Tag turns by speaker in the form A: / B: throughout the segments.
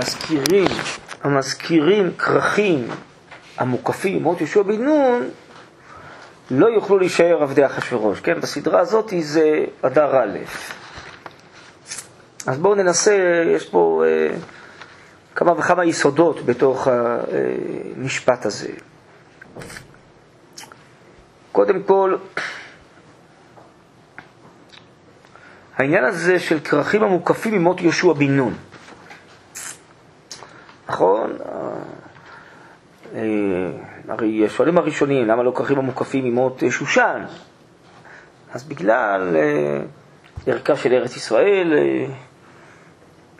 A: המזכירים, המזכירים כרכים המוקפים, מות יהושע בן נון, לא יוכלו להישאר עבדי אחשורוש. כן, בסדרה הזאת זה אדר א'. אז בואו ננסה, יש פה אה, כמה וכמה יסודות בתוך המשפט הזה. קודם כל, העניין הזה של כרכים המוקפים ממות יהושע בן נון. נכון? אה, הרי שואלים הראשונים, למה לא כרכים המוקפים ממות שושן? אז בגלל אה, ערכה של ארץ ישראל, אה,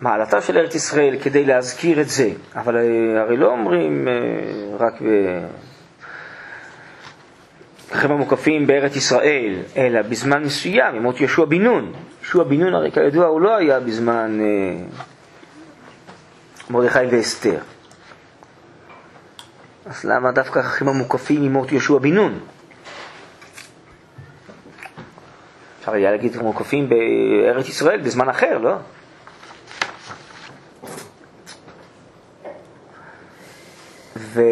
A: מעלתה של ארץ ישראל, כדי להזכיר את זה. אבל הרי לא אומרים רק כרכים המוקפים בארץ ישראל, אלא בזמן מסוים, ממות יהושע בן נון. יהושע בן נון הרי כידוע הוא לא היה בזמן מרדכי ואסתר. אז למה דווקא האחים המוקפים עם מות יהושע בן נון? אפשר היה להגיד מוקפים בארץ ישראל בזמן אחר, לא? ו...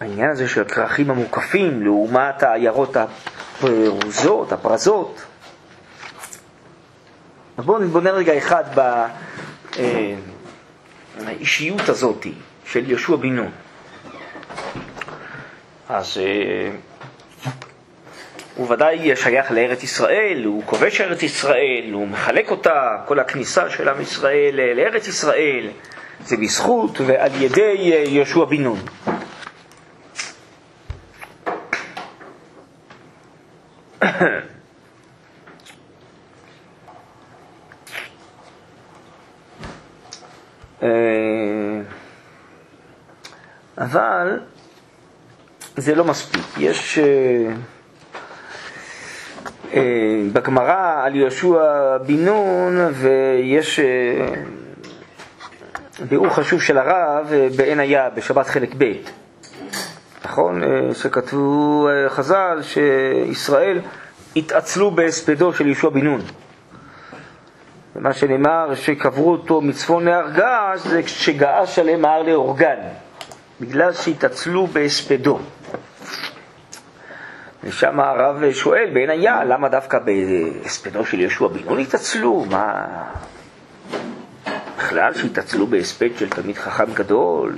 A: העניין הזה של הכרכים המוקפים לעומת העיירות הפרוזות, הפרזות, אז בואו נתבונן רגע אחד באישיות הזאת של יהושע בן נון. אז אה, הוא ודאי שייך לארץ ישראל, הוא כובש ארץ ישראל, הוא מחלק אותה, כל הכניסה של עם ישראל לארץ ישראל, זה בזכות ועל ידי אה, יהושע בן נון. אה, אבל זה לא מספיק. יש אה, אה, בגמרא על יהושע בן נון ויש ביאור חשוב של הרב בעין היה בשבת חלק ב', נכון? שכתבו חז"ל שישראל התעצלו בהספדו של יהושע בן נון. מה שנאמר שקברו אותו מצפון נהר געש, זה כשגעש עליהם ההר לאורגן, בגלל שהתעצלו בהספדו. ושם הרב שואל בעין היה, למה דווקא בהספדו של יהושע בן נון התעצלו? מה... בכלל שהתעצלו בהספד של תלמיד חכם גדול,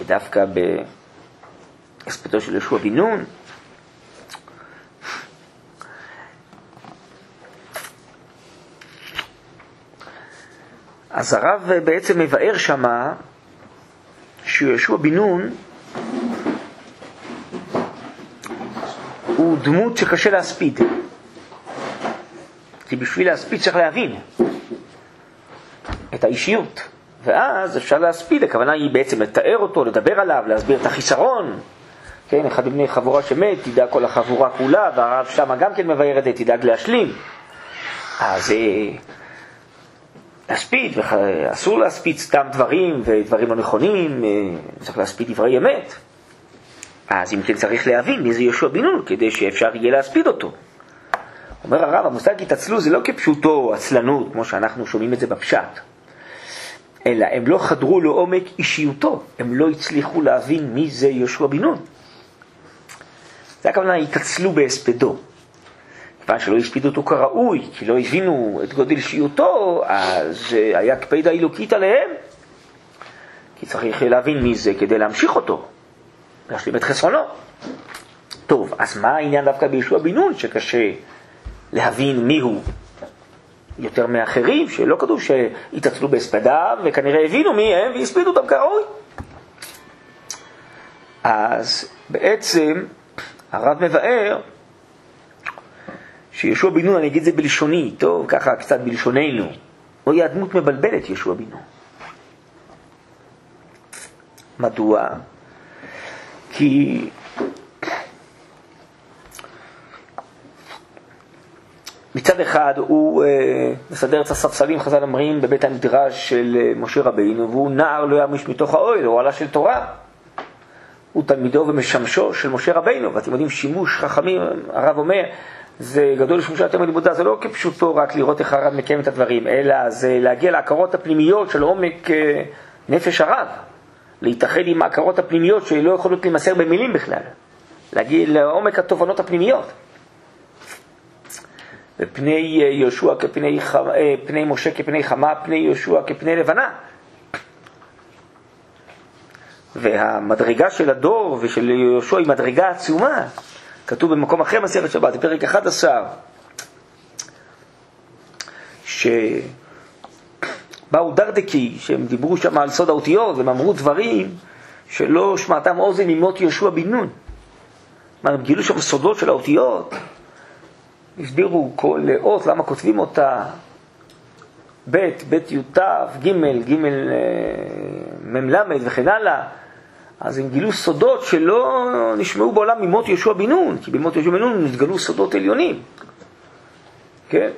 A: ודווקא בהספדו של יהושע בן נון. אז הרב בעצם מבאר שמה שיהושע בן נון הוא דמות שקשה להספיד. כי בשביל להספיד צריך להבין את האישיות. ואז אפשר להספיד, הכוונה היא בעצם לתאר אותו, לדבר עליו, להסביר את החיסרון. כן, אחד מבני חבורה שמת, תדאג כל החבורה כולה, והרב שמה גם כן מבאר את זה, תדאג להשלים. אז אה, להספיד, אסור להספיד סתם דברים ודברים לא נכונים, אה, צריך להספיד דברי אמת. אז אם כן צריך להבין מי זה יהושע בן נון כדי שאפשר יהיה להספיד אותו. אומר הרב, המושג התעצלו זה לא כפשוטו עצלנות, כמו שאנחנו שומעים את זה בפשט, אלא הם לא חדרו לעומק אישיותו, הם לא הצליחו להבין מי זה יהושע בן נון. זה הכוונה, התעצלו בהספדו. כיוון שלא הספידו אותו כראוי, כי לא הבינו את גודל שיעותו, אז היה קפידה אלוקית עליהם. כי צריך להבין מי זה כדי להמשיך אותו, להשלים את חסרונו. טוב, אז מה העניין דווקא בישוע בן נון, שקשה להבין מי הוא יותר מאחרים, שלא כתוב שהתעצלו בהספדם, וכנראה הבינו מי הם והספידו אותם כראוי. אז בעצם הרב מבאר שישוע בן נון, אני אגיד את זה בלשוני, טוב, ככה קצת בלשוננו, אוי הדמות מבלבלת ישוע בן נון. מדוע? כי מצד אחד הוא אה, מסדר את הספסלים, חז"ל אומרים, בבית המדרש של אה, משה רבינו, והוא נער לא ימיש מתוך האוהל, הוא עלה של תורה. הוא תלמידו ומשמשו של משה רבינו, ואתם יודעים, שימוש חכמים, הרב אומר, זה גדול לשמושה יותר מלימודה, זה לא כפשוטו רק לראות איך הרב מקיים את הדברים, אלא זה להגיע להכרות הפנימיות של עומק אה, נפש הרב, להתאחד עם ההכרות הפנימיות שלא יכולות להימסר במילים בכלל, להגיע לעומק התובנות הפנימיות. ופני אה, יהושע כפני חמה, אה, פני משה כפני חמה, פני יהושע כפני לבנה. והמדרגה של הדור ושל יהושע היא מדרגה עצומה. כתוב במקום אחר מסכת שבת, בפרק 11, שבאו דרדקי, שהם דיברו שם על סוד האותיות, והם אמרו דברים שלא שמעתם אוזן ממות יהושע בן נון. כלומר, הם גילו שם סודות של האותיות, הסבירו כל אות, למה כותבים אותה, ב', ב' י"ת, ג', ג' מ"ל וכן הלאה. אז הם גילו סודות שלא נשמעו בעולם ממות יהושע בן נון, כי במות יהושע בן נון נתגלו סודות עליונים. כן?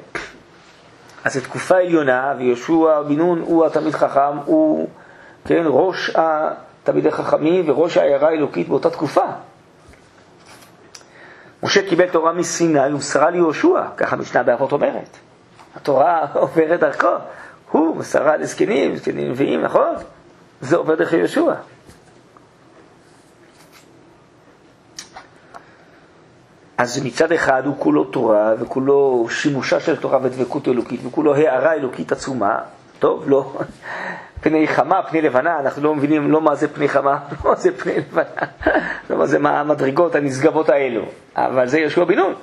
A: אז זו תקופה עליונה, ויהושע בן נון הוא התלמיד חכם, הוא, כן, ראש התלמידי חכמים וראש העיירה האלוקית באותה תקופה. משה קיבל תורה מסיני ומסרה ליהושע, ככה משנה באבות אומרת. התורה עוברת דרכו, הוא מסרה לזקנים, זקנים נביאים, נכון? זה עובר דרך יהושע. אז מצד אחד הוא כולו תורה, וכולו שימושה של תורה ודבקות אלוקית, וכולו הערה אלוקית עצומה. טוב, לא. פני חמה, פני לבנה, אנחנו לא מבינים לא מה זה פני חמה, לא מה זה פני לבנה, לא מה זה מה המדרגות הנשגבות האלו, אבל זה יהושע בן נון.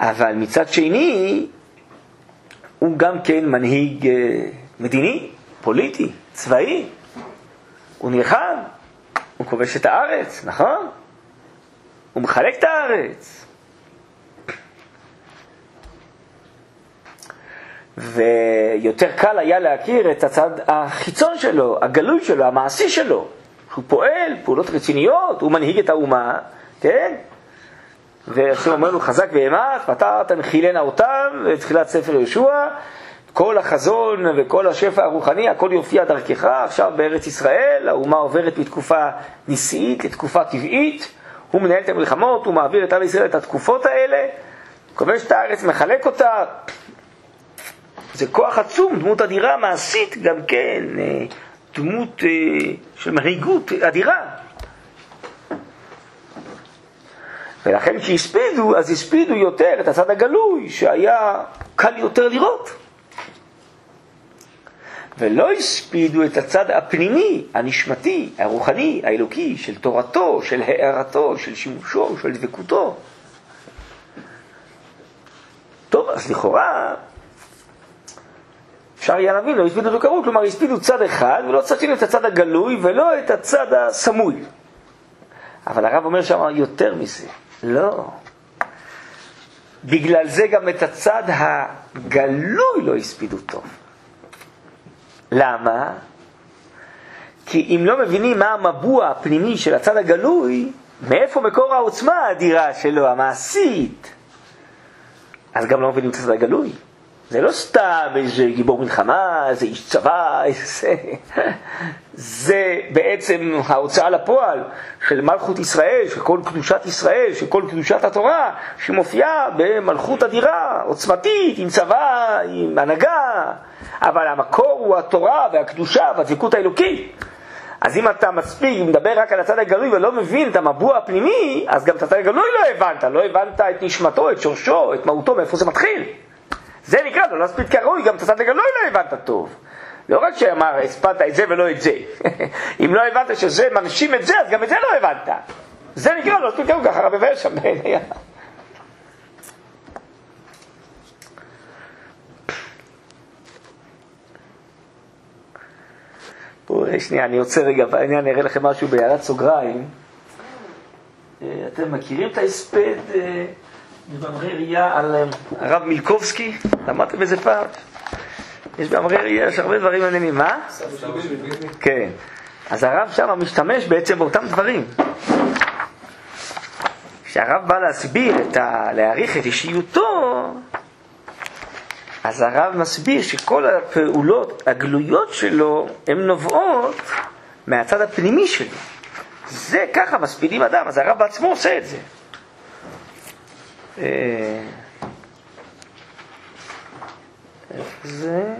A: אבל מצד שני, הוא גם כן מנהיג אה, מדיני, פוליטי, צבאי, הוא נלחם, הוא כובש את הארץ, נכון? הוא מחלק את הארץ. ויותר קל היה להכיר את הצד החיצון שלו, הגלוי שלו, המעשי שלו. הוא פועל פעולות רציניות, הוא מנהיג את האומה, כן? והשם אומר לו חזק ואמץ, ואתה תנחילנה אותם, בתחילת ספר יהושע, כל החזון וכל השפע הרוחני, הכל יופיע דרכך עכשיו בארץ ישראל, האומה עוברת מתקופה נשיאית לתקופה טבעית, הוא מנהל את המלחמות, הוא מעביר את עם ישראל את התקופות האלה, כובש את הארץ, מחלק אותה, זה כוח עצום, דמות אדירה, מעשית גם כן, אה, דמות אה, של מנהיגות אדירה. ולכן כשהספידו, אז הספידו יותר את הצד הגלוי, שהיה קל יותר לראות. ולא הספידו את הצד הפנימי, הנשמתי, הרוחני, האלוקי, של תורתו, של הערתו, של שימושו, של דבקותו. טוב, אז לכאורה אפשר היה להבין, לא הספידו אותו קרוב, כלומר הספידו צד אחד ולא שני את הצד הגלוי ולא את הצד הסמוי. אבל הרב אומר שם יותר מזה, לא. בגלל זה גם את הצד הגלוי לא הספידו טוב. למה? כי אם לא מבינים מה המבוע הפנימי של הצד הגלוי, מאיפה מקור העוצמה האדירה שלו, המעשית, אז גם לא מבינים את הצד הגלוי. זה לא סתם איזה גיבור מלחמה, איזה איש צבא, איזה... זה בעצם ההוצאה לפועל של מלכות ישראל, של כל קדושת ישראל, של כל קדושת התורה, שמופיעה במלכות אדירה, עוצמתית, עם צבא, עם הנהגה, אבל המקור הוא התורה והקדושה והדבקות האלוקית. אז אם אתה מספיק, מדבר רק על הצד הגלוי ולא מבין את המבוע הפנימי, אז גם את הצד הגלוי לא הבנת, לא הבנת את נשמתו, את שורשו, את מהותו, מאיפה זה מתחיל. זה נקרא לא להספיד כראוי, גם את הצד הגלוי לא הבנת טוב. לא רק שאמר, הספדת את זה ולא את זה. אם לא הבנת שזה מנשים את זה, אז גם את זה לא הבנת. זה נקרא לא להספיד כראוי, ככה רבי שם בעינייה. פה, שנייה, אני עוצר רגע בעניין, אני אראה לכם משהו בהערת סוגריים. אה, אתם מכירים את ההספד אה, במאמרי ראייה על אה, הרב מילקובסקי? למדתם איזה פעם? יש במאמרי ראייה, יש הרבה דברים מעניינים. מה? כן. אז הרב שם משתמש בעצם באותם דברים. כשהרב בא להסביר, את ה... להעריך את אישיותו, אז הרב מסביר שכל הפעולות הגלויות שלו, הן נובעות מהצד הפנימי שלו. זה ככה מספידים אדם, אז הרב בעצמו עושה את זה. אה, זה?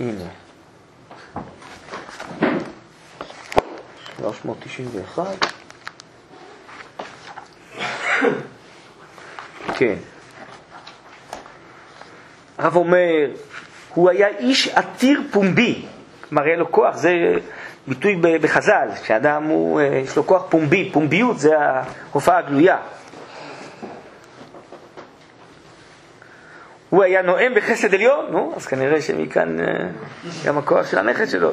A: הנה. 391. כן. הרב אומר, הוא היה איש עתיר פומבי, מראה לו כוח, זה ביטוי בחז"ל, שאדם הוא, אה, יש לו כוח פומבי, פומביות זה ההופעה הגלויה. הוא היה נואם בחסד עליון, נו, אז כנראה שמכאן אה, גם הכוח של הנכד שלו.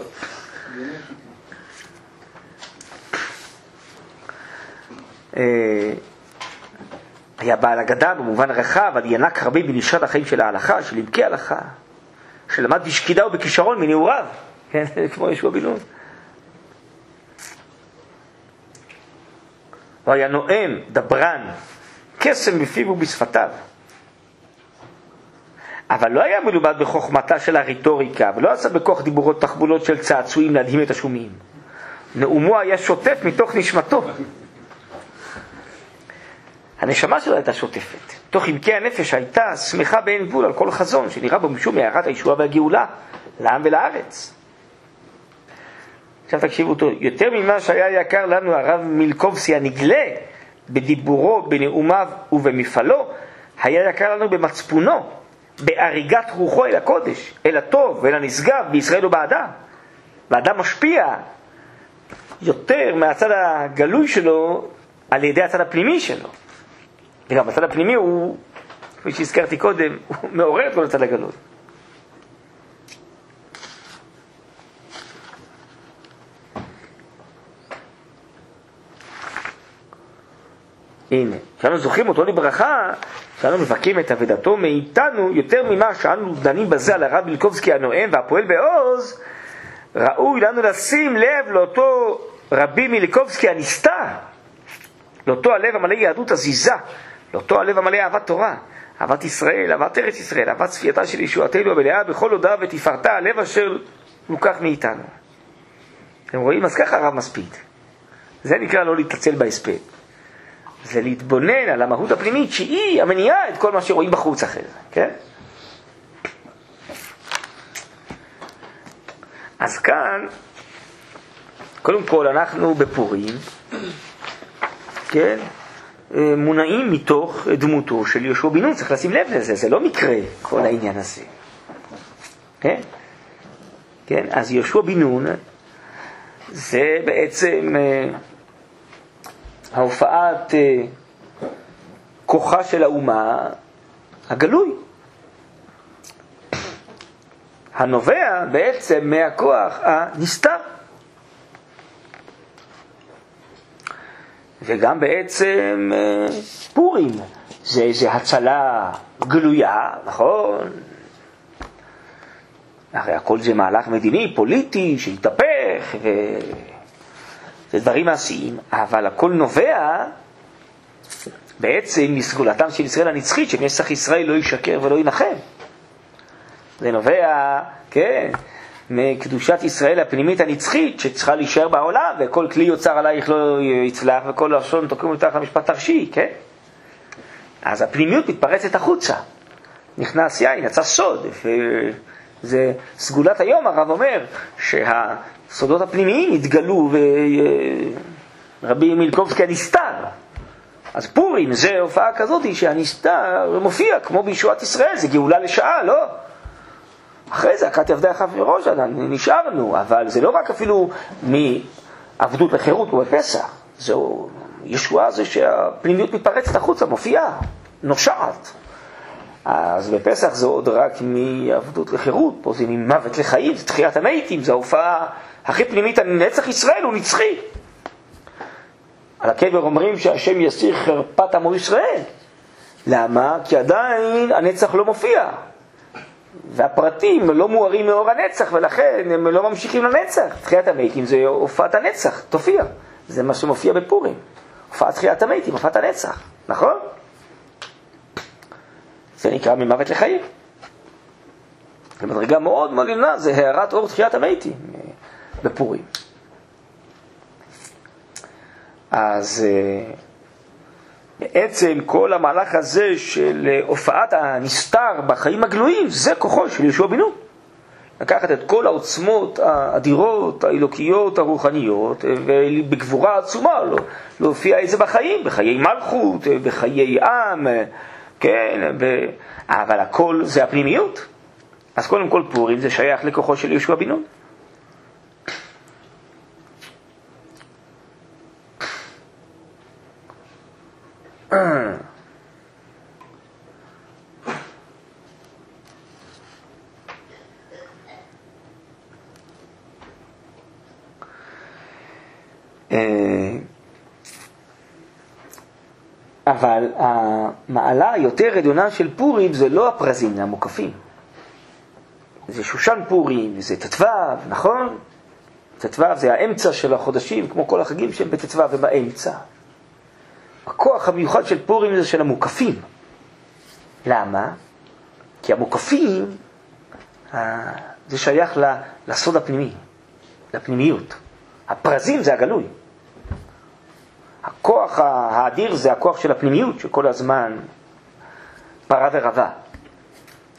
A: אה, היה בעל אגדה במובן הרחב, אבל ינק הרבה בנשרת החיים של ההלכה, של עמקי ההלכה, שלמד בשקידה ובכישרון מנעוריו, כן, כמו ישוע בן נון. הוא היה נואם, דברן, קסם בפיו ובשפתיו. אבל לא היה מלומד בחוכמתה של הרטוריקה, ולא עשה בכוח דיבורות תחבולות של צעצועים להדהים את השומעים. נאומו היה שוטף מתוך נשמתו. הנשמה שלו הייתה שוטפת. תוך עמקי הנפש הייתה שמחה באין גבול על כל חזון שנראה בו משום הערת הישועה והגאולה לעם ולארץ. עכשיו תקשיבו טוב, יותר ממה שהיה יקר לנו הרב מילקובסי הנגלה בדיבורו, בנאומיו ובמפעלו, היה יקר לנו במצפונו, בהריגת רוחו אל הקודש, אל הטוב ואל הנשגב בישראל ובאדם. ואדם משפיע יותר מהצד הגלוי שלו על ידי הצד הפנימי שלו. וגם הצד הפנימי הוא, כפי שהזכרתי קודם, הוא מעורר את כל הצד הגלוי. הנה, כשאנו זוכרים אותו לברכה, כשאנו מבכים את אבדתו מאיתנו יותר ממה שאנו דנים בזה על הרב מילקובסקי הנואם והפועל בעוז, ראוי לנו לשים לב לאותו רבי מילקובסקי הנסתר, לאותו הלב המלא יהדות עזיזה, לאותו הלב המלא אהבת תורה, אהבת ישראל, אהבת ארץ ישראל, אהבת צפייתה של ישועתנו המלאה בכל הודעה ותפארתה, הלב אשר לוקח מאיתנו. אתם רואים? אז ככה הרב מספיד. זה נקרא לא להתעצל בהספד. זה להתבונן על המהות הפנימית שהיא המניעה את כל מה שרואים בחוץ אחרי זה, כן? אז כאן, קודם כל אנחנו בפורים, כן? מונעים מתוך דמותו של יהושע בן נון, צריך לשים לב לזה, זה לא מקרה כל העניין הזה. כן? כן? אז יהושע בן נון זה בעצם אה, ההופעת אה, כוחה של האומה הגלוי. הנובע בעצם מהכוח הנסתר. וגם בעצם אה, פורים זה איזו הצלה גלויה, נכון? הרי הכל זה מהלך מדיני, פוליטי, שהתהפך, ו... זה דברים מעשיים, אבל הכל נובע בעצם מסגולתם של ישראל הנצחית, שנצח ישראל לא ישקר ולא ינחם. זה נובע, כן, מקדושת ישראל הפנימית הנצחית שצריכה להישאר בעולם, וכל כלי יוצר עלייך לא יצלח, וכל לשון תוקעים אותך למשפט תרשי, כן? אז הפנימיות מתפרצת החוצה. נכנס יין, יצא סוד, וזה סגולת היום, הרב אומר, שהסודות הפנימיים התגלו, ורבי מילקובסקי הנסתר. אז פורים זה הופעה כזאת שהנסתר מופיע כמו בישועת ישראל, זה גאולה לשעה, לא? אחרי זה הכת עבדי אחיו מראש, נשארנו, אבל זה לא רק אפילו מעבדות לחירות ובפסח, זהו, ישועה זה שהפנימיות מתפרצת החוצה, מופיעה, נושעת. אז בפסח זה עוד רק מעבדות לחירות, פה זה ממוות לחיים, זה תחיית המתים, זו ההופעה הכי פנימית על נצח ישראל, הוא נצחי. על הקבר אומרים שהשם יסיר חרפת עמו ישראל. למה? כי עדיין הנצח לא מופיע. והפרטים לא מוארים מאור הנצח, ולכן הם לא ממשיכים לנצח. תחיית המתים זה הופעת הנצח, תופיע. זה מה שמופיע בפורים. הופעת תחיית המתים, הופעת הנצח, נכון? זה נקרא ממוות לחיים. זו מדרגה מאוד מאוד עליונה, זה הארת אור תחיית המתים אה, בפורים. אז אה, בעצם כל המהלך הזה של אה, הופעת הנסתר בחיים הגלויים, זה כוחו של יהושע בן נון. לקחת את כל העוצמות האדירות, האלוקיות, הרוחניות, ובגבורה עצומה להופיע את זה בחיים, בחיי מלכות, בחיי עם, כן, ב... אבל הכל זה הפנימיות. אז קודם כל פורים זה שייך לכוחו של יהושע בן נון. אבל המעלה היותר עליונה של פורים זה לא הפרזים, זה המוקפים. זה שושן פורים, זה ט"ו, נכון? ט"ו זה האמצע של החודשים, כמו כל החגים שהם בט"ו ובאמצע. הכוח המיוחד של פורים זה של המוקפים. למה? כי המוקפים, זה שייך לסוד הפנימי, לפנימיות. הפרזים זה הגלוי. הכוח האדיר זה הכוח של הפנימיות שכל הזמן פרה ורבה.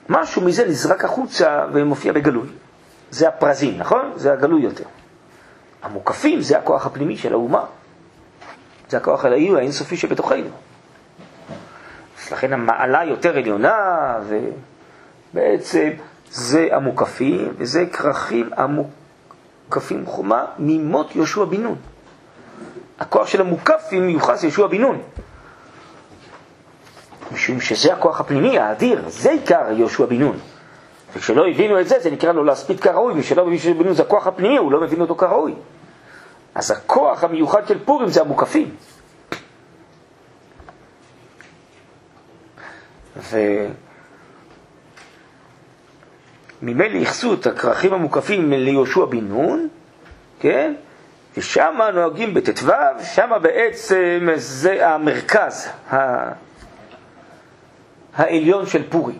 A: משהו מזה נזרק החוצה ומופיע בגלוי. זה הפרזים, נכון? זה הגלוי יותר. המוקפים זה הכוח הפנימי של האומה. זה הכוח האלוהי האינסופי שבתוכנו. אז לכן המעלה יותר עליונה, ובעצם זה המוקפים, וזה כרכים המוקפים חומה ממות יהושע בן נון. הכוח של המוקפים מיוחס לישוע בן נון. משום שזה הכוח הפנימי, האדיר, זה עיקר יהושע בן נון. וכשלא הבינו את זה, זה נקרא לו להספיד כראוי, ושלא מבין שיהושע בן נון זה הכוח הפנימי, הוא לא מבין אותו כראוי. אז הכוח המיוחד של פורים זה המוקפים. וממילא ייחסו את הכרכים המוקפים ליהושע בן נון, כן? ושם נוהגים בט"ו, שם בעצם זה המרכז העליון של פורים.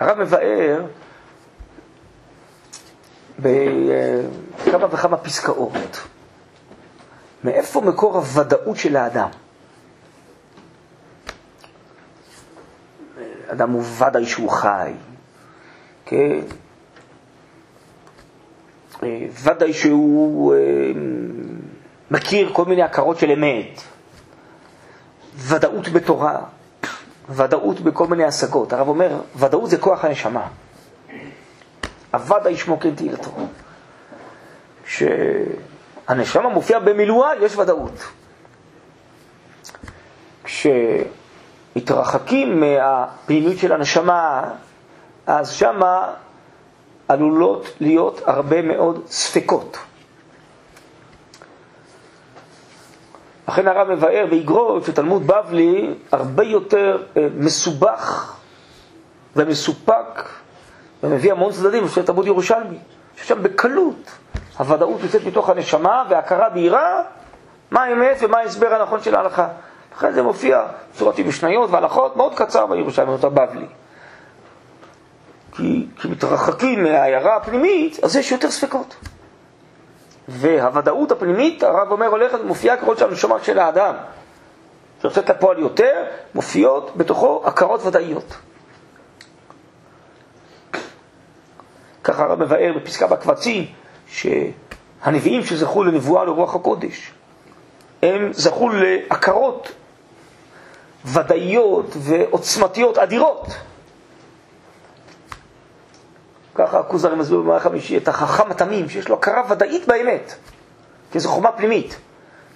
A: הרב מבאר בכמה וכמה פסקאות מאיפה מקור הוודאות של האדם. אדם הוא ודאי שהוא חי, ודאי שהוא אה, מכיר כל מיני הכרות של אמת, ודאות בתורה, ודאות בכל מיני השגות. הרב אומר, ודאות זה כוח הנשמה. הוודאי שמו כן תהילתו. כשהנשמה מופיעה במילואה, יש ודאות. כשמתרחקים מהפנימיות של הנשמה, אז שמה עלולות להיות הרבה מאוד ספקות. לכן הרב מבאר באגרות שתלמוד בבלי הרבה יותר אה, מסובך ומסופק ומביא המון צדדים של תלמוד ירושלמי, ששם בקלות הוודאות יוצאת מתוך הנשמה והכרה בהירה מה האמת ומה ההסבר הנכון של ההלכה. לכן זה מופיע בצורת עם משניות והלכות מאוד קצר בירושלמי, אותה בבלי. כי כשמתרחקים מהעיירה הפנימית, אז יש יותר ספקות. והוודאות הפנימית, הרב אומר, הולכת ומופיעה ככל שהנשמה של האדם, שיוצאת לפועל יותר, מופיעות בתוכו הכרות ודאיות. ככה הרב מבאר בפסקה בקבצים, שהנביאים שזכו לנבואה לרוח הקודש, הם זכו להכרות ודאיות ועוצמתיות אדירות. ככה הכוזרי מסביר במערך חמישי את החכם התמים, שיש לו הכרה ודאית באמת, כי זו חומה פנימית.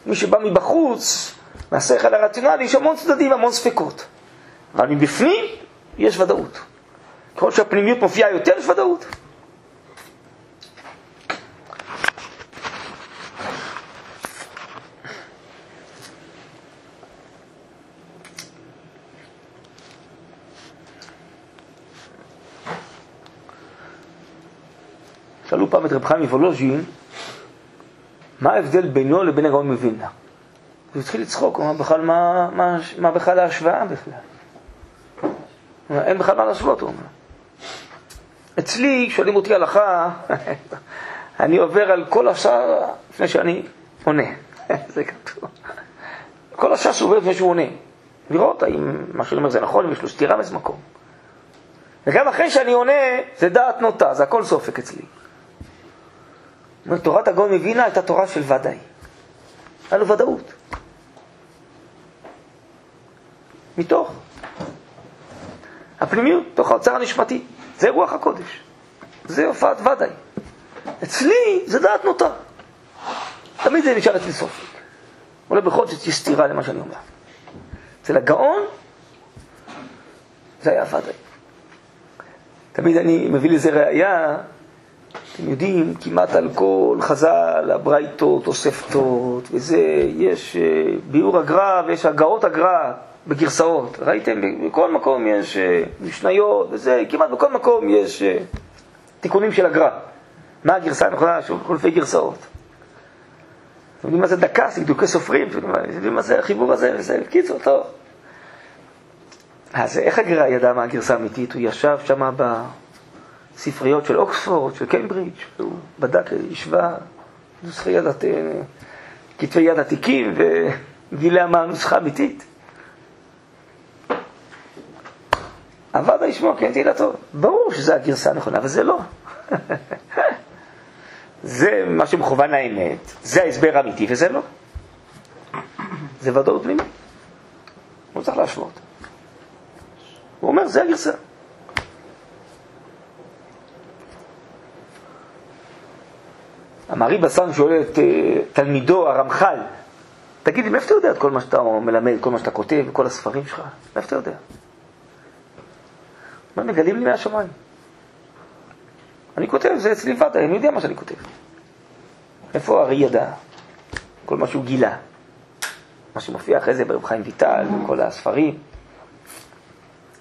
A: מי שבא מבחוץ, מהשכל הרציונלי, יש המון צדדים, המון ספקות. אבל מבפנים יש ודאות. ככל שהפנימיות מופיעה יותר, יש ודאות. פעם את רב חיים מוולוז'ין, מה ההבדל בינו לבין הגאון מווילנה? הוא התחיל לצחוק, הוא אמר בכלל, מה, מה, מה בכלל ההשוואה בכלל? אין בכלל מה להשוות, הוא אומר. אצלי, שואלים אותי הלכה, אני עובר על כל השאר לפני שאני עונה. זה כתוב. כל השאר עובר לפני שהוא עונה. לראות האם מה שאני אומר זה נכון, אם יש לו סתירה מאיזה מקום. וגם אחרי שאני עונה, זה דעת נוטה, זה הכל סופק אצלי. תורת הגאון מווינה הייתה תורה של ודאי. היה לו ודאות. מתוך הפנימיות, תוך האוצר הנשמתי. זה רוח הקודש. זה הופעת ודאי. אצלי זה דעת נוטה. תמיד זה נשאר אצלי סופק. אולי בכל זאת יש סתירה למה שאני אומר. אצל הגאון זה היה ודאי. תמיד אני מביא לזה ראייה, אתם יודעים, כמעט על כל חז"ל, הברייתות, תוספתות, וזה, יש אה, ביאור הגר"א ויש הגאות הגר"א בגרסאות. ראיתם, בכל מקום יש אה, משניות וזה, כמעט בכל מקום יש אה, תיקונים של הגר"א. מה הגרסה הנכונה? של חולפי גרסאות. אתם יודעים מה זה דקה, זה דקי סופרים, אתם יודעים מה זה החיבור הזה, וזה, בקיצור, טוב. אז איך הגר"א ידע מה הגרסה האמיתית? הוא ישב שם בספריות של אוקספורד, של קיימברידג', הוא בדק, השווה נוסחי יד, כתבי יד עתיקים וגילה מה הנוסחה האמיתית. עבד הישמעו כן תהילתו. ברור שזו הגרסה הנכונה, אבל זה לא. זה מה שמכוון לאמת, זה ההסבר האמיתי וזה לא. זה ודאות פנימית. הוא צריך להשוות. הוא אומר, זה הגרסה. המערי בסן שואל את uh, תלמידו, הרמח"ל, תגיד לי, מאיפה אתה יודע את כל מה שאתה מלמד, כל מה שאתה כותב, כל הספרים שלך? מאיפה אתה יודע? מה מגלים לי מהשמיים? אני כותב, זה אצלי ודאי, אני יודע מה שאני כותב. איפה הארי ידע? כל מה שהוא גילה. מה שמופיע אחרי זה ברב חיים ויטל, בכל הספרים.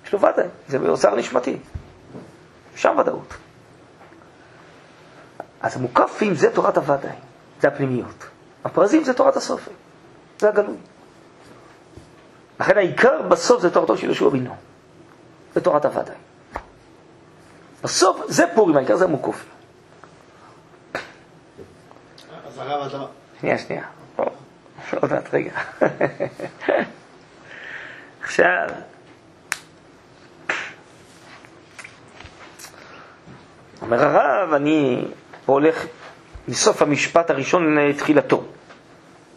A: יש לו ודאי, זה באוצר נשמתי. שם ודאות. אז המוקפים זה תורת הוודאי, זה הפנימיות. הפרזים זה תורת הסופר, זה הגלוי. לכן העיקר בסוף זה תורתו של יהושע בנו, זה תורת הוודאי. בסוף זה פורים, העיקר זה המוקופים.
B: אז הרב אתה...
A: שנייה, שנייה. עוד מעט, רגע. עכשיו, אומר הרב, אני פה הולך מסוף המשפט הראשון לתחילתו.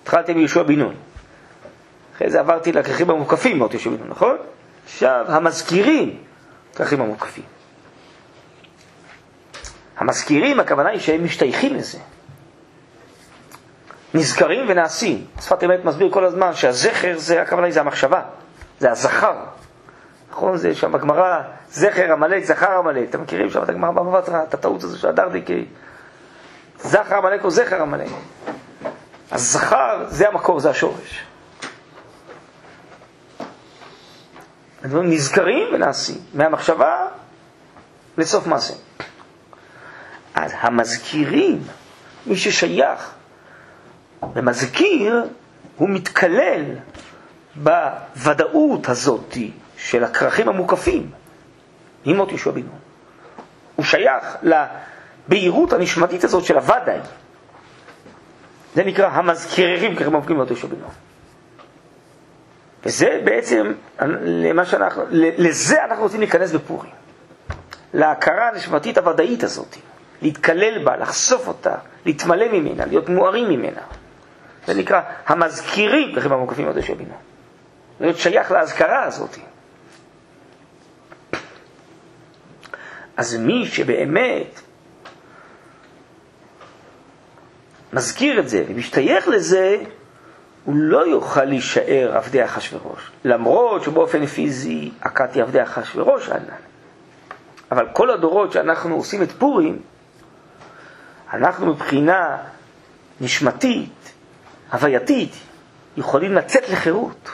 A: התחלתי ביהושע בן נון. אחרי זה עברתי לכרכים המוקפים מאוד יהושע בן נון, נכון? עכשיו, המזכירים, כרכים המוקפים. המזכירים, הכוונה היא שהם משתייכים לזה. נזכרים ונעשים. שפת אמת מסביר כל הזמן שהזכר זה, הכוונה היא זה המחשבה, זה הזכר. נכון? זה שם בגמרא, זכר עמלק, זכר עמלק. אתם מכירים שם את הגמרא במבצרה, את הטעות הזו של הדרדיקי. זכר עמלק או זכר עמלק. הזכר זה המקור, זה השורש. הדברים נזכרים ונעשים, מהמחשבה לסוף מעשה. אז המזכירים, מי ששייך ומזכיר, הוא מתקלל בוודאות הזאת של הכרכים המוקפים עם מות יהושע בן. הוא שייך לבהירות הנשמתית הזאת של הוודאי. זה נקרא המזכירים ככה יהושע בן נון. וזה בעצם, למה שאנחנו, לזה אנחנו רוצים להיכנס בפורים. להכרה הנשמתית הוודאית הזאת. להתקלל בה, לחשוף אותה, להתמלא ממנה, להיות מוארים ממנה. זה נקרא המזכירים לכם המוקפים יהושע בן להיות שייך להזכרה הזאת. אז מי שבאמת מזכיר את זה ומשתייך לזה, הוא לא יוכל להישאר עבדי אחשורוש. למרות שבאופן פיזי עקדתי עבדי אחשורוש ענן. אבל כל הדורות שאנחנו עושים את פורים, אנחנו מבחינה נשמתית, הווייתית, יכולים לצאת לחירות.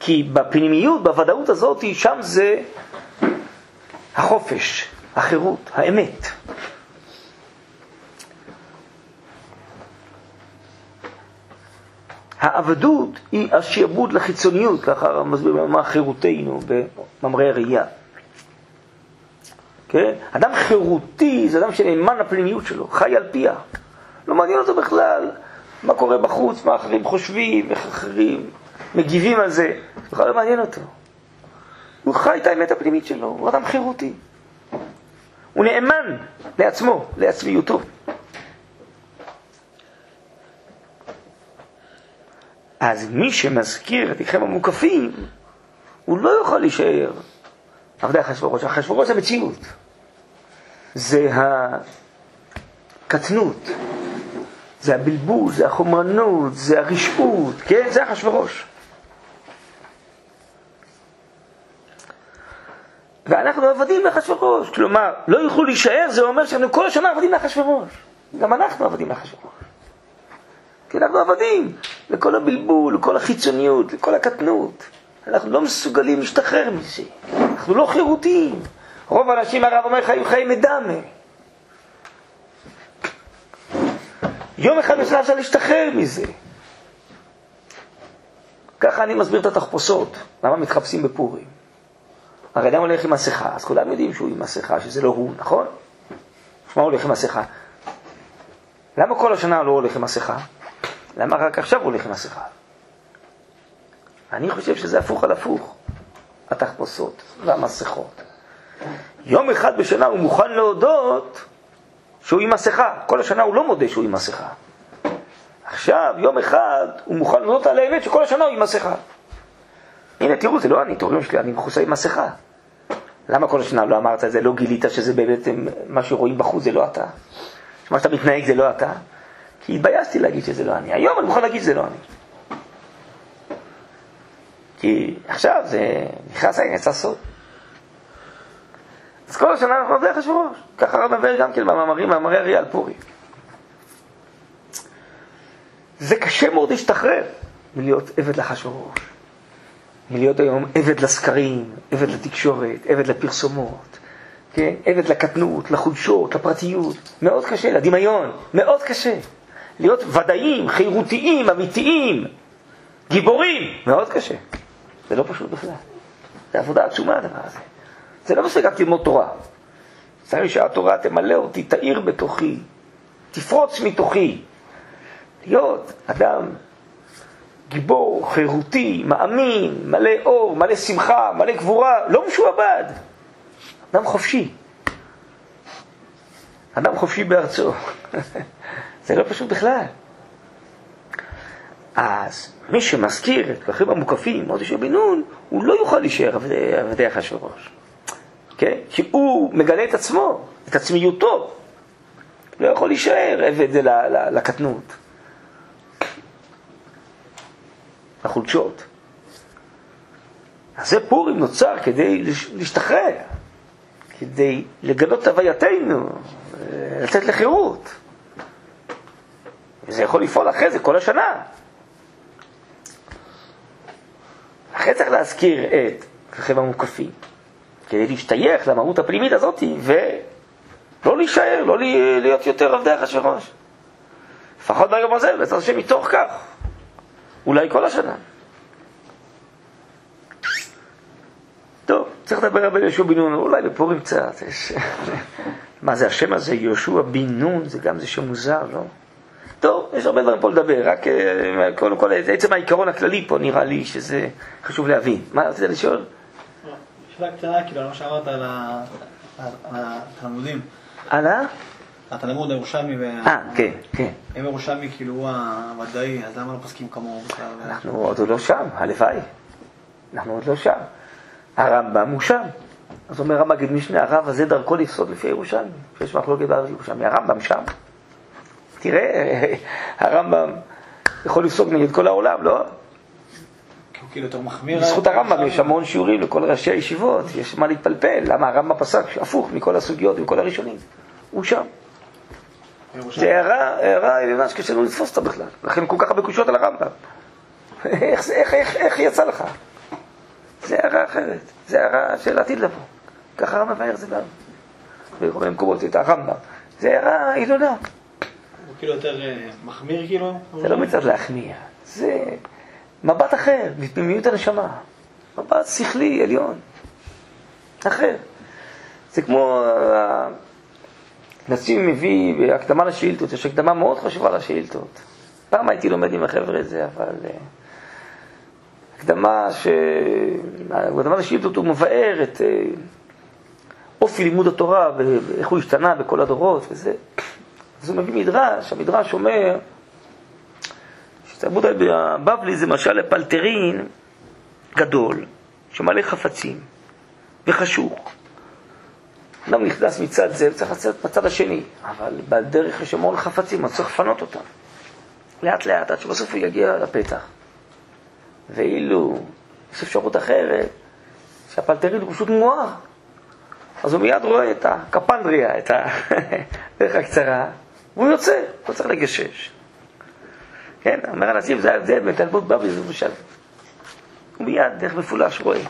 A: כי בפנימיות, בוודאות הזאת, שם זה החופש, החירות, האמת. העבדות היא השעבוד לחיצוניות, ככה מסביר במה חירותנו בממרי הראייה. כן? אדם חירותי זה אדם שנאמן לפנימיות שלו, חי על פיה. לא מעניין אותו בכלל מה קורה בחוץ, מה אחרים חושבים, איך אחרים מגיבים על זה, בכלל לא מעניין אותו. הוא חי את האמת הפנימית שלו, הוא אדם חירותי. הוא נאמן לעצמו, לעצמיותו. אז מי שמזכיר את עיקרם המוקפים, הוא לא יכול להישאר עבדי אחשוורוש. אחשוורוש זה מציאות. זה הקטנות, זה הבלבול, זה החומרנות, זה הרשעות, כן? זה אחשוורוש. ואנחנו עבדים לאחשוורוש. כלומר, לא יוכלו להישאר, זה אומר שאנחנו כל השנה עבדים לאחשוורוש. גם אנחנו עבדים לאחשוורוש. כי אנחנו עבדים לכל הבלבול, לכל החיצוניות, לכל הקטנות. אנחנו לא מסוגלים להשתחרר מזה. אנחנו לא חירותיים. רוב האנשים, הרב אומר, חיים חיים מדמה. יום אחד בשנה אפשר להשתחרר מזה. ככה אני מסביר את התחפושות, למה מתחפשים בפורים. הרי אדם הולך עם מסכה, אז כולם יודעים שהוא עם מסכה, שזה לא הוא, נכון? מה הולך עם מסכה? למה כל השנה לא הולך עם מסכה? למה רק עכשיו הוא עם מסכה? אני חושב שזה הפוך על הפוך, התחפושות והמסכות. יום אחד בשנה הוא מוכן להודות שהוא עם מסכה. כל השנה הוא לא מודה שהוא עם מסכה. עכשיו, יום אחד, הוא מוכן להודות על האמת שכל השנה הוא עם מסכה. הנה, תראו, זה לא אני, תראו שלי, אני מכוסה עם מסכה. למה כל השנה לא אמרת את זה, לא גילית שזה באמת מה שרואים בחוץ זה לא אתה? שמה שאתה מתנהג זה לא אתה? כי התביישתי להגיד שזה לא אני. היום אני מוכן להגיד שזה לא אני. כי עכשיו זה נכנס העניין, יצא סוד. אז כל השנה אנחנו עובדי אחשוורוש. ככה הרב מבאר גם כן במאמרים, מאמרי אריה על פורים. זה קשה מאוד להשתחרר מלהיות עבד לאחשוורוש. מלהיות היום עבד לסקרים, עבד לתקשורת, עבד לפרסומות, כן? עבד לקטנות, לחולשות, לפרטיות. מאוד קשה, לדמיון, מאוד קשה. להיות ודאים, חירותיים, אמיתיים, גיבורים, מאוד קשה. זה לא פשוט בכלל. זה עבודה עצומה הדבר הזה. זה לא מספיק רק ללמוד תורה. צריך שהתורה תמלא אותי, תאיר בתוכי, תפרוץ מתוכי. להיות אדם גיבור, חירותי, מאמין, מלא אור, מלא שמחה, מלא גבורה, לא משועבד. אדם חופשי. אדם חופשי בארצו. זה לא פשוט בכלל. אז מי שמזכיר את כרכים המוקפים, מודי בן נון, הוא לא יוכל להישאר עבדי אחשוורוש. כן? כי הוא מגלה את עצמו, את עצמיותו. לא יכול להישאר עבד לקטנות, לחולשות. אז זה פורים נוצר כדי להשתחרר, כדי לגלות הווייתנו, לצאת לחירות. וזה יכול לפעול אחרי זה כל השנה. אחרי צריך להזכיר את רכיב המוקפים, כדי להשתייך למהות הפנימית הזאת, ולא להישאר, לא להיות יותר עבדי אחשוורוש. לפחות ביום הזה, בעזרת השם, מתוך כך. אולי כל השנה. טוב, צריך לדבר על יהושע בן נון, אולי בפורים קצת. מה זה השם הזה, יהושע בן נון, זה גם זה שם מוזר, לא? טוב, יש הרבה דברים פה לדבר, רק אה, קודם כל, עצם העיקרון הכללי פה נראה לי שזה חשוב להבין. מה רצית לשאול?
B: שאלה קטנה, כאילו, על מה שאמרת על התלמודים.
A: על ה?
B: התלמוד הירושלמי וה...
A: אה, כן, כן.
B: אם ירושלמי כאילו הוא הוודאי, אז למה לא פוסקים כמוהו בכלל?
A: אנחנו עוד לא שם, הלוואי. אנחנו עוד לא שם. הרמב"ם הוא שם. אז אומר המגיד משנה, הרב הזה דרכו לפסוד לפי הירושלמי. יש מחלוקת בהר ירושלמי, הרמב"ם שם. תראה, הרמב"ם יכול לפסוק נגד כל העולם, לא?
B: כאילו יותר מחמיר.
A: בזכות הרמב"ם יש המון שיעורים לכל ראשי הישיבות, יש מה להתפלפל, למה הרמב"ם פסק הפוך מכל הסוגיות ומכל הראשונים. הוא שם. זה הערה, הערה עליונה שקשה לנו לתפוס אותה בכלל, לכן כל כך הרבה קושיות על הרמב"ם. איך, איך, איך, איך יצא לך? זה הערה אחרת, זה הערה של עתיד לבוא. ככה הרמב"ם מבאר זה גם. בכל מקומות את הרמב"ם. זה הערה עליונה.
B: כאילו יותר מחמיר כאילו?
A: זה לא מצד להחמיר, זה מבט אחר, מפנימיות הנשמה. מבט שכלי, עליון. אחר. זה כמו... אה, נשיא מביא בהקדמה לשאילתות, יש הקדמה מאוד חשובה לשאילתות. פעם הייתי לומד עם החבר'ה את זה, אבל... אה, הקדמה ש... הקדמה לשאילתות הוא מבאר את אה, אופי לימוד התורה ואיך הוא השתנה בכל הדורות וזה. אז הוא מביא מדרש, המדרש אומר שתלמוד הבבלי זה משל לפלטרין גדול שמלא חפצים וחשוך. אדם נכנס מצד זה וצריך לצאת מצד השני, אבל בדרך יש המון חפצים, אז צריך לפנות אותם. לאט לאט, עד שבסוף הוא יגיע לפתח. ואילו יש אפשרות אחרת, שהפלטרין הוא פשוט מואר. אז הוא מיד רואה את הקפנדריה, את הדרך הקצרה, והוא יוצא, לא צריך לגשש. כן, אומר הנציב, זה ההבדל בין תלמוד בבלי למשל. הוא מיד, דרך מפולש, רואה.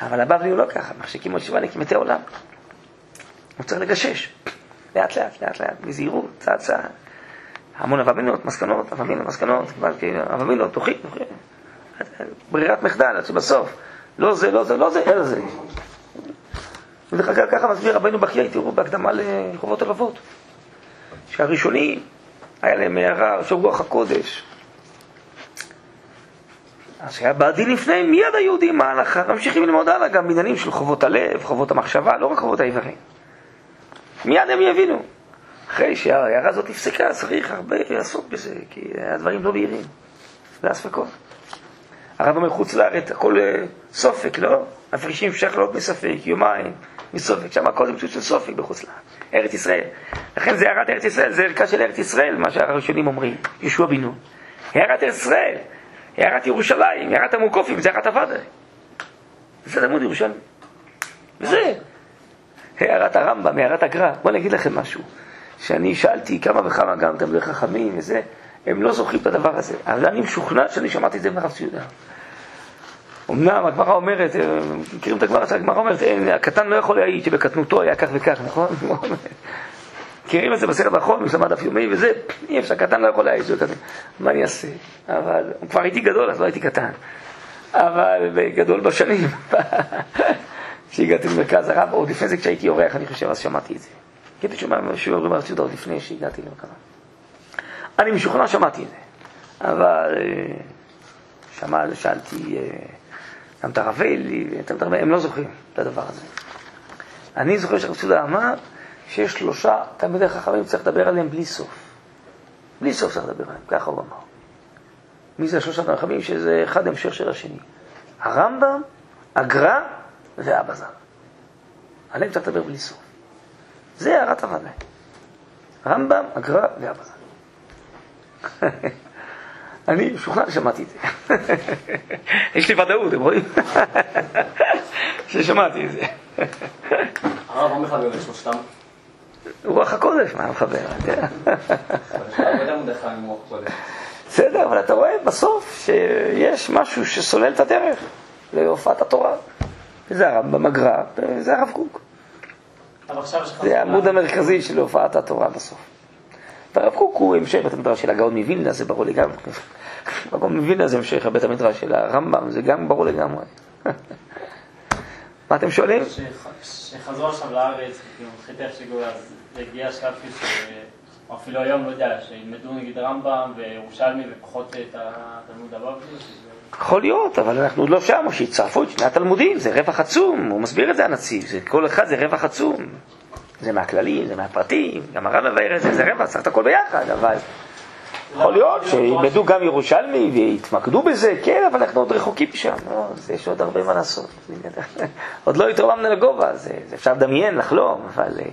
A: אבל הבבלי הוא לא ככה, מחשיקים עוד שבעה נקימתי עולם. הוא צריך לגשש, לאט לאט, לאט לאט, בזהירות, צעד צעד. המון אבמינות, מסקנות, אבמינות, מסקנות, אבמינות, תוכי, תוכי. ברירת מחדל, עד שבסוף, לא זה, לא זה, לא זה, אלא זה. ודרך אגב, ככה מסביר רבנו בחיי, תראו, בהקדמה לחובות הלבבות. שהראשונים, היה להם הערה של רוח הקודש. אז שהיה בעדין לפניהם, מיד מה ההלכה, ממשיכים ללמוד הלאה גם בעניינים של חובות הלב, חובות המחשבה, לא רק חובות האיברים. מיד הם יבינו. אחרי שההערה הזאת נפסקה, צריך הרבה לעסוק בזה, כי הדברים לא בהירים. זה הספקות. הרב אומר חוץ לארץ, הכל אה, סופק, לא? מפרישים שחלות מספק, יומיים מסופק, שם הכל זה פשוט של סופק בחוץ לארץ. ארץ ישראל. לכן זה הערת ארץ ישראל, זה ערכה של ארץ ישראל, מה שהראשונים אומרים, יהושע בן נון. הערת ארץ ישראל, הערת ירושלים, הערת המוקופים, זה הערת הוואדה. זה לימוד ירושלים. וזה הערת הרמב"ם, הערת הגר"א. בואו אני אגיד לכם משהו. שאני שאלתי כמה וכמה גם תלמידי חכמים וזה, הם לא זוכרים את הדבר הזה. אבל אני משוכנע שאני שמעתי את זה מהרב ציודה. אמנם הגמרא אומרת, אה, מכירים את הגמרא, הגמרא אומרת, אין, הקטן לא יכול להעיד שבקטנותו היה כך וכך, נכון? מכירים את זה בסרט האחרון, מי שמע דף יומי וזה, אי אפשר, קטן לא יכול להעיד שזה קטן. מה אני אעשה? אבל, כבר הייתי גדול, אז לא הייתי קטן. אבל גדול בשנים, כשהגעתי למרכז הרב, עוד לפני זה כשהייתי אורח, אני חושב, אז שמעתי את זה. הייתי שומע שיעורים על עוד לפני שהגעתי למרכז. אני משוכנע שמעתי את זה, אבל אה, שמע, שאלתי אה, גם את הרב אלי, הם לא זוכרים את הדבר הזה. אני זוכר שהרב ציודה אמר שיש שלושה תלמידי חכמים, צריך לדבר עליהם בלי סוף. בלי סוף צריך לדבר עליהם, ככה הוא אמר. מי זה השלושה חכמים? שזה אחד המשך של השני. הרמב"ם, הגר"א ואבא ז"ל. עליהם צריך לדבר בלי סוף. זה הערת הוודאי. רמב"ם, הגר"א ואבא ז"ל. אני משוכנע ששמעתי את זה. יש לי ודאות, אתם רואים? ששמעתי את זה.
C: הרב לא מחבר לשלושתם?
A: רוח הקודש, מה מחבר? בסדר, אבל אתה רואה בסוף שיש משהו שסולל את הדרך להופעת התורה. וזה הרמב"ם הגר"א, וזה הרב קוק. זה העמוד המרכזי של הופעת התורה בסוף. והרב קוק הוא המשך בית המדרש של הגאון מווילנה, זה ברור לגמרי. הגאון מווילנה זה המשך בית המדרש של הרמב"ם, זה גם ברור לגמרי. מה אתם שואלים?
C: שחזרו עכשיו לארץ, כאילו, איך שהגיעו, אז הגיע השלב או אפילו היום, לא יודע, שילמדו נגיד רמב"ם וירושלמי ופחות את התלמוד הבבלי?
A: יכול להיות, אבל אנחנו עוד לא שם, או שיצרפו את שני התלמודים, זה רווח עצום, הוא מסביר את זה הנציב, זה, כל אחד זה רווח עצום. זה מהכללים, זה מהפרטים, גם הרב מבאר את זה, זה רווח, צריך את הכל ביחד, אבל יכול להיות שילמדו גם ירושלמי ויתמקדו בזה, כן, אבל אנחנו עוד רחוקים משם, לא, יש עוד הרבה מה לעשות. עוד לא התרוממנו לגובה, זה, אפשר לדמיין, לחלום, אבל אה,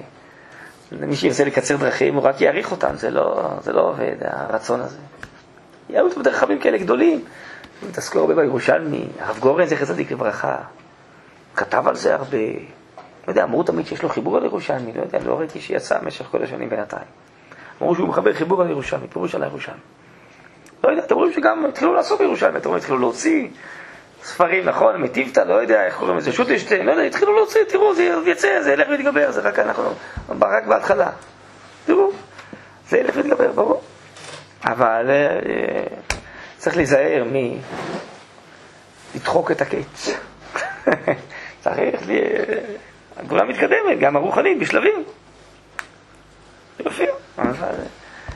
A: מי שירצה לקצר דרכים, הוא רק יעריך אותם, זה לא, זה לא עובד, הרצון הזה. יהיו בדרך רבים כאלה גדולים. התעסקו הרבה בירושלמי, הרב גורן זכר צדיק לברכה, כתב על זה הרבה. לא יודע, אמרו תמיד שיש לו חיבור על ירושלמי, לא יודע, לא ראיתי שיצא במשך כל השנים בינתיים. אמרו שהוא מחבר חיבור על ירושלמי, פירוש על הירושלמי. לא יודע, אתם רואים שגם התחילו לעשות בירושלמי, אתם רואים, התחילו להוציא ספרים, נכון, מטיבתא, לא יודע, איך קוראים לזה, שוטשטיין, לא יודע, התחילו להוציא, תראו, זה יצא, זה ילך ויתגבר, זה רק אנחנו, רק בהתחלה. תראו, זה ילך ויתגבר, ברור. אבל אה, צריך להיזהר מ... לדחוק את הקץ. צריך, הגאולה מתקדמת, גם הרוחנית, בשלבים. יופי. אבל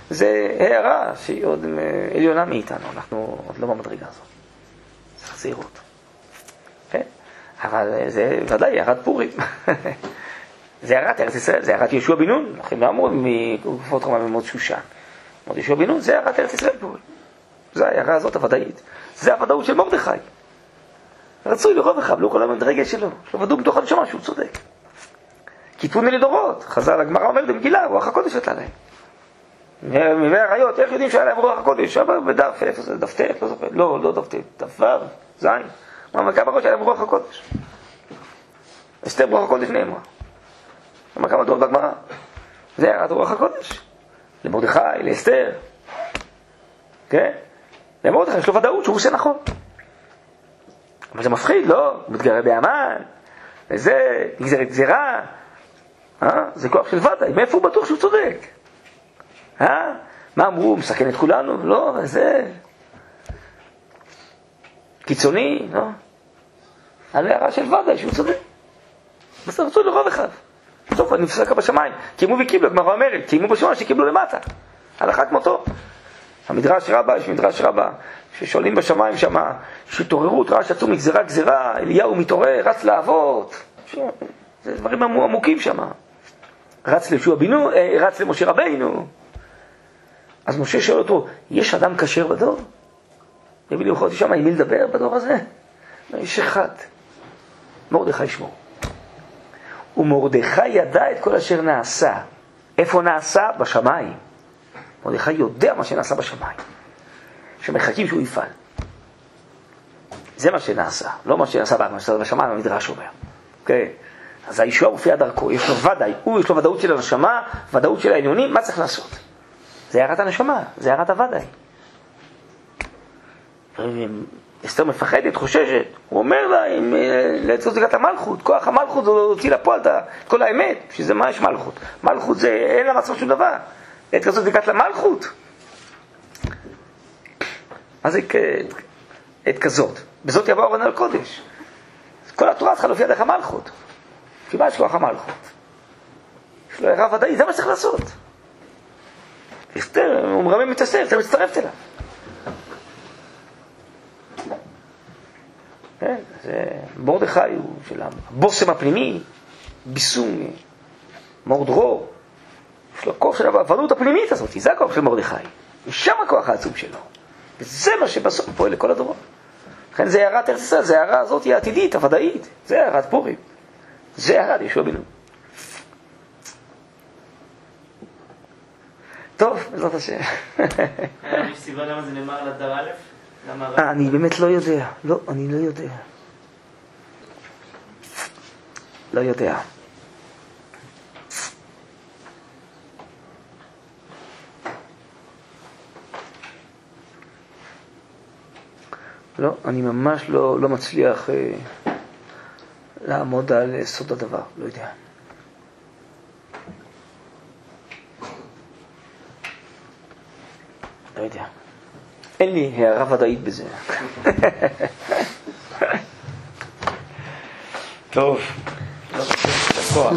A: זה הערה שהיא עוד אה, עליונה מאיתנו, אנחנו עוד לא במדרגה הזאת. צריך זהירות. כן? אבל זה ודאי הערת פורים. זה הערת ארץ ישראל, זה הערת יהושע בן נון, לכן לא אמרו מתקופות רממות שושן. אמרו יהושע בן נון זה הערת ארץ ישראל פורים. זה ההערה הזאת הוודאית. זה הוודאות של מרדכי. רצוי לרוב אחיו, לא כל המדרגה שלו. יש לו ודאות בתוך הנשמה שהוא צודק. קיטוני לדורות. חז"ל הגמרא אומרת במגילה, רוח הקודש הייתה להם. מביא הראיות, איך יודעים שהיה להם רוח הקודש? אבל בדף, איפה זה? דף ט'? לא זוכר. לא, לא דף ט', דף ו', ז'. מה מכה בראש היה להם רוח הקודש? אסתר רוח הקודש נאמר. אמר כמה דורות בגמרא. זה הערת רוח הקודש. למרדכי, לאסתר. כן? למרדכי יש לו ודאות שהוא עושה נכון. אבל זה מפחיד, לא? הוא מתגרה באמן, וזה, נגזרת גזירה. אה? זה כוח של ודאי, מאיפה הוא בטוח שהוא צודק? אה? מה אמרו, הוא מסכן את כולנו? לא, זה קיצוני, לא? על הערה של ודאי שהוא צודק. בסדר, רצוי לרוב אחד. בסוף נפסק בשמיים. קיימו וקיבלו, הגמרא אומרת, קיימו בשמיים שקיבלו למטה. הלכת מותו. המדרש רבה, יש מדרש רבה, ששואלים בשמיים שמה, שהתעוררות, ראה שיצאו מגזירה גזירה, אליהו מתעורר, רץ לאבות. זה דברים עמוקים שמה. רץ לישוע בינו, אה, רץ למשה רבינו. אז משה שואל אותו, יש אדם כשר בדור? יביא לי יכולתי שם עם מי לדבר בדור הזה? יש אחד, מרדכי שמו. ומרדכי ידע את כל אשר נעשה. איפה נעשה? בשמיים. מרדכי יודע מה שנעשה בשמיים. שמחכים שהוא יפעל. זה מה שנעשה, לא מה שנעשה בשמיים, המדרש אומר. אוקיי? אז הישועה מופיעה דרכו, יש לו ודאי, הוא יש לו ודאות של הנשמה, ודאות של העניונים, מה צריך לעשות? זה הערת הנשמה, זה הערת הוודאי. אסתר מפחדת, חוששת, הוא אומר לה, אם אה, לעצם זיקת המלכות, כוח המלכות זה להוציא לפועל את כל האמת, בשביל זה מה יש מלכות? מלכות זה, אין לה מצב שום דבר. עת כזאת זיקת למלכות. מה זה עת כזאת? בזאת יבוא ארון על קודש. כל התורה צריכה להופיע דרך המלכות. כי מה יש כוח המלכות? יש לו הערה ודאי, זה מה שצריך לעשות. אסתר, הוא מרמם את אסתר, אסתר מצטרפת אליו. כן, זה מרדכי הוא של הבושם הפנימי, ביסום מורדרו. יש לו כוח של העבדות הפנימית הזאת, זה הכוח של מרדכי. ושם הכוח העצום שלו. וזה מה שבסוף פועל לכל הדורות. לכן זה הערת ארץ ישראל, זה הערה הזאת היא העתידית, הוודאית. זה הערת פורים. זה הערת יהושע בן נון. טוב, בעזרת השם.
C: יש סיבה למה זה נאמר על הדר א'?
A: אה, אני באמת לא יודע. לא, אני לא יודע. לא יודע. לא, אני ממש לא, לא מצליח אה, לעמוד על סוד הדבר, לא יודע. לא יודע. אין לי הערה ודאית בזה. טוב. לא, כוח.